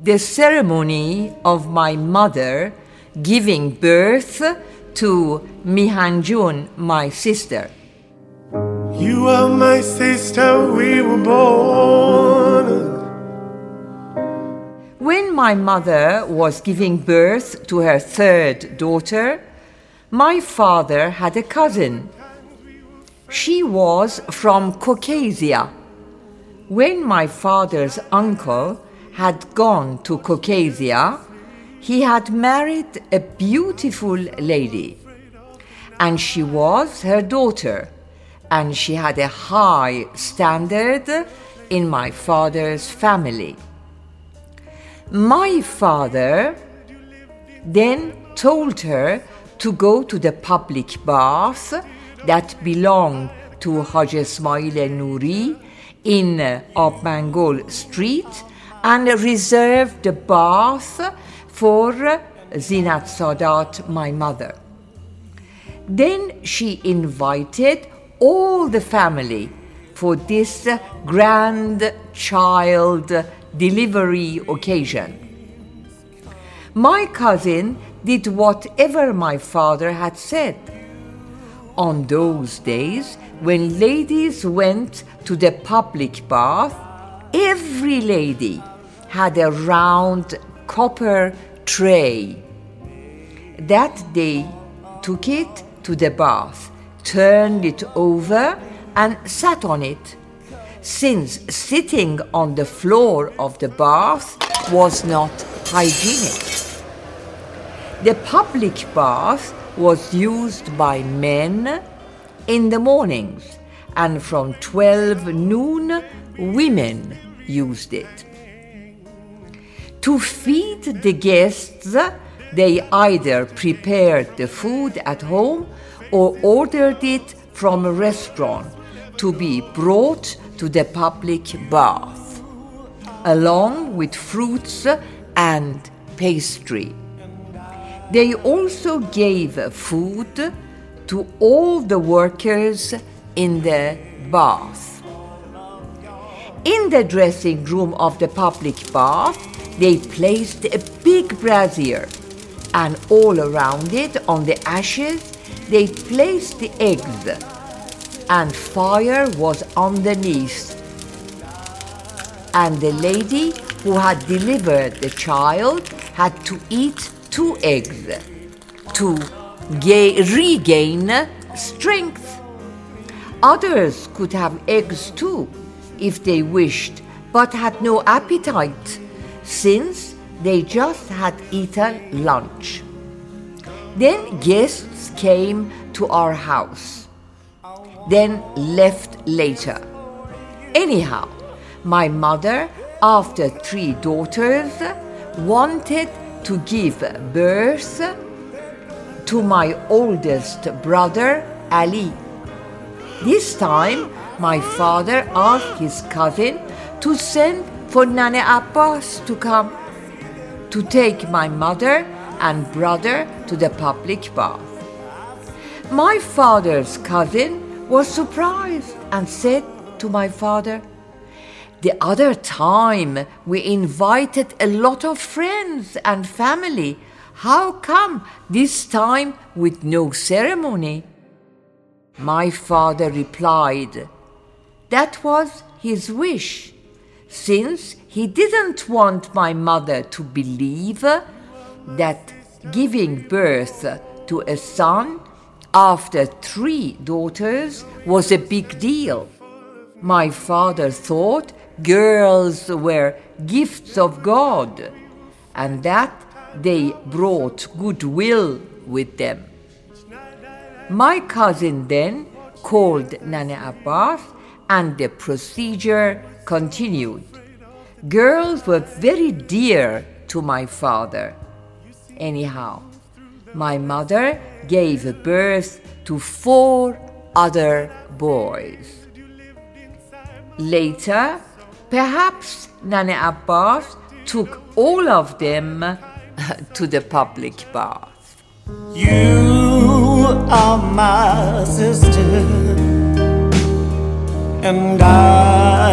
The ceremony of my mother giving birth to Mehan Jan, my sister. You are my sister, we were born. When my mother was giving birth to her third daughter, my father had a cousin. She was from Caucasia. When my father's uncle had gone to Caucasia, he had married a beautiful lady, and she was her daughter, and she had a high standard in my father's family. My father then told her to go to the public bath that belonged to Haj Ismail Nouri in uh, Abmangol Street and reserved the bath for uh, Zinat Sadat, my mother. Then she invited all the family for this grand child delivery occasion. My cousin did whatever my father had said. On those days, when ladies went to the public bath, every lady had a round copper tray. That they took it to the bath, turned it over, and sat on it, since sitting on the floor of the bath was not hygienic. The public bath was used by men in the mornings, and from 12 noon, women used it. To feed the guests, they either prepared the food at home or ordered it from a restaurant to be brought to the public bath, along with fruits and pastry. They also gave food to all the workers in the bath. In the dressing room of the public bath, they placed a big brazier, and all around it, on the ashes, they placed the eggs, and fire was underneath. And the lady who had delivered the child had to eat two eggs to ga- regain strength. Others could have eggs too if they wished, but had no appetite since they just had eaten lunch. Then guests came to our house, then left later. Anyhow, my mother, after three daughters, wanted to give birth to my oldest brother, Ali. This time, my father asked his cousin to send for Nane Abbas to come to take my mother and brother to the public bath. My father's cousin was surprised and said to my father, The other time we invited a lot of friends and family. How come this time with no ceremony? My father replied, That was his wish since he didn't want my mother to believe that giving birth to a son after three daughters was a big deal. My father thought girls were gifts of God and that they brought goodwill with them. My cousin then called Nane Abbas and the procedure continued. Girls were very dear to my father. Anyhow, my mother gave birth to four other boys. Later, perhaps Nane Abbas took all of them to the public bath. You are my sister. and I'll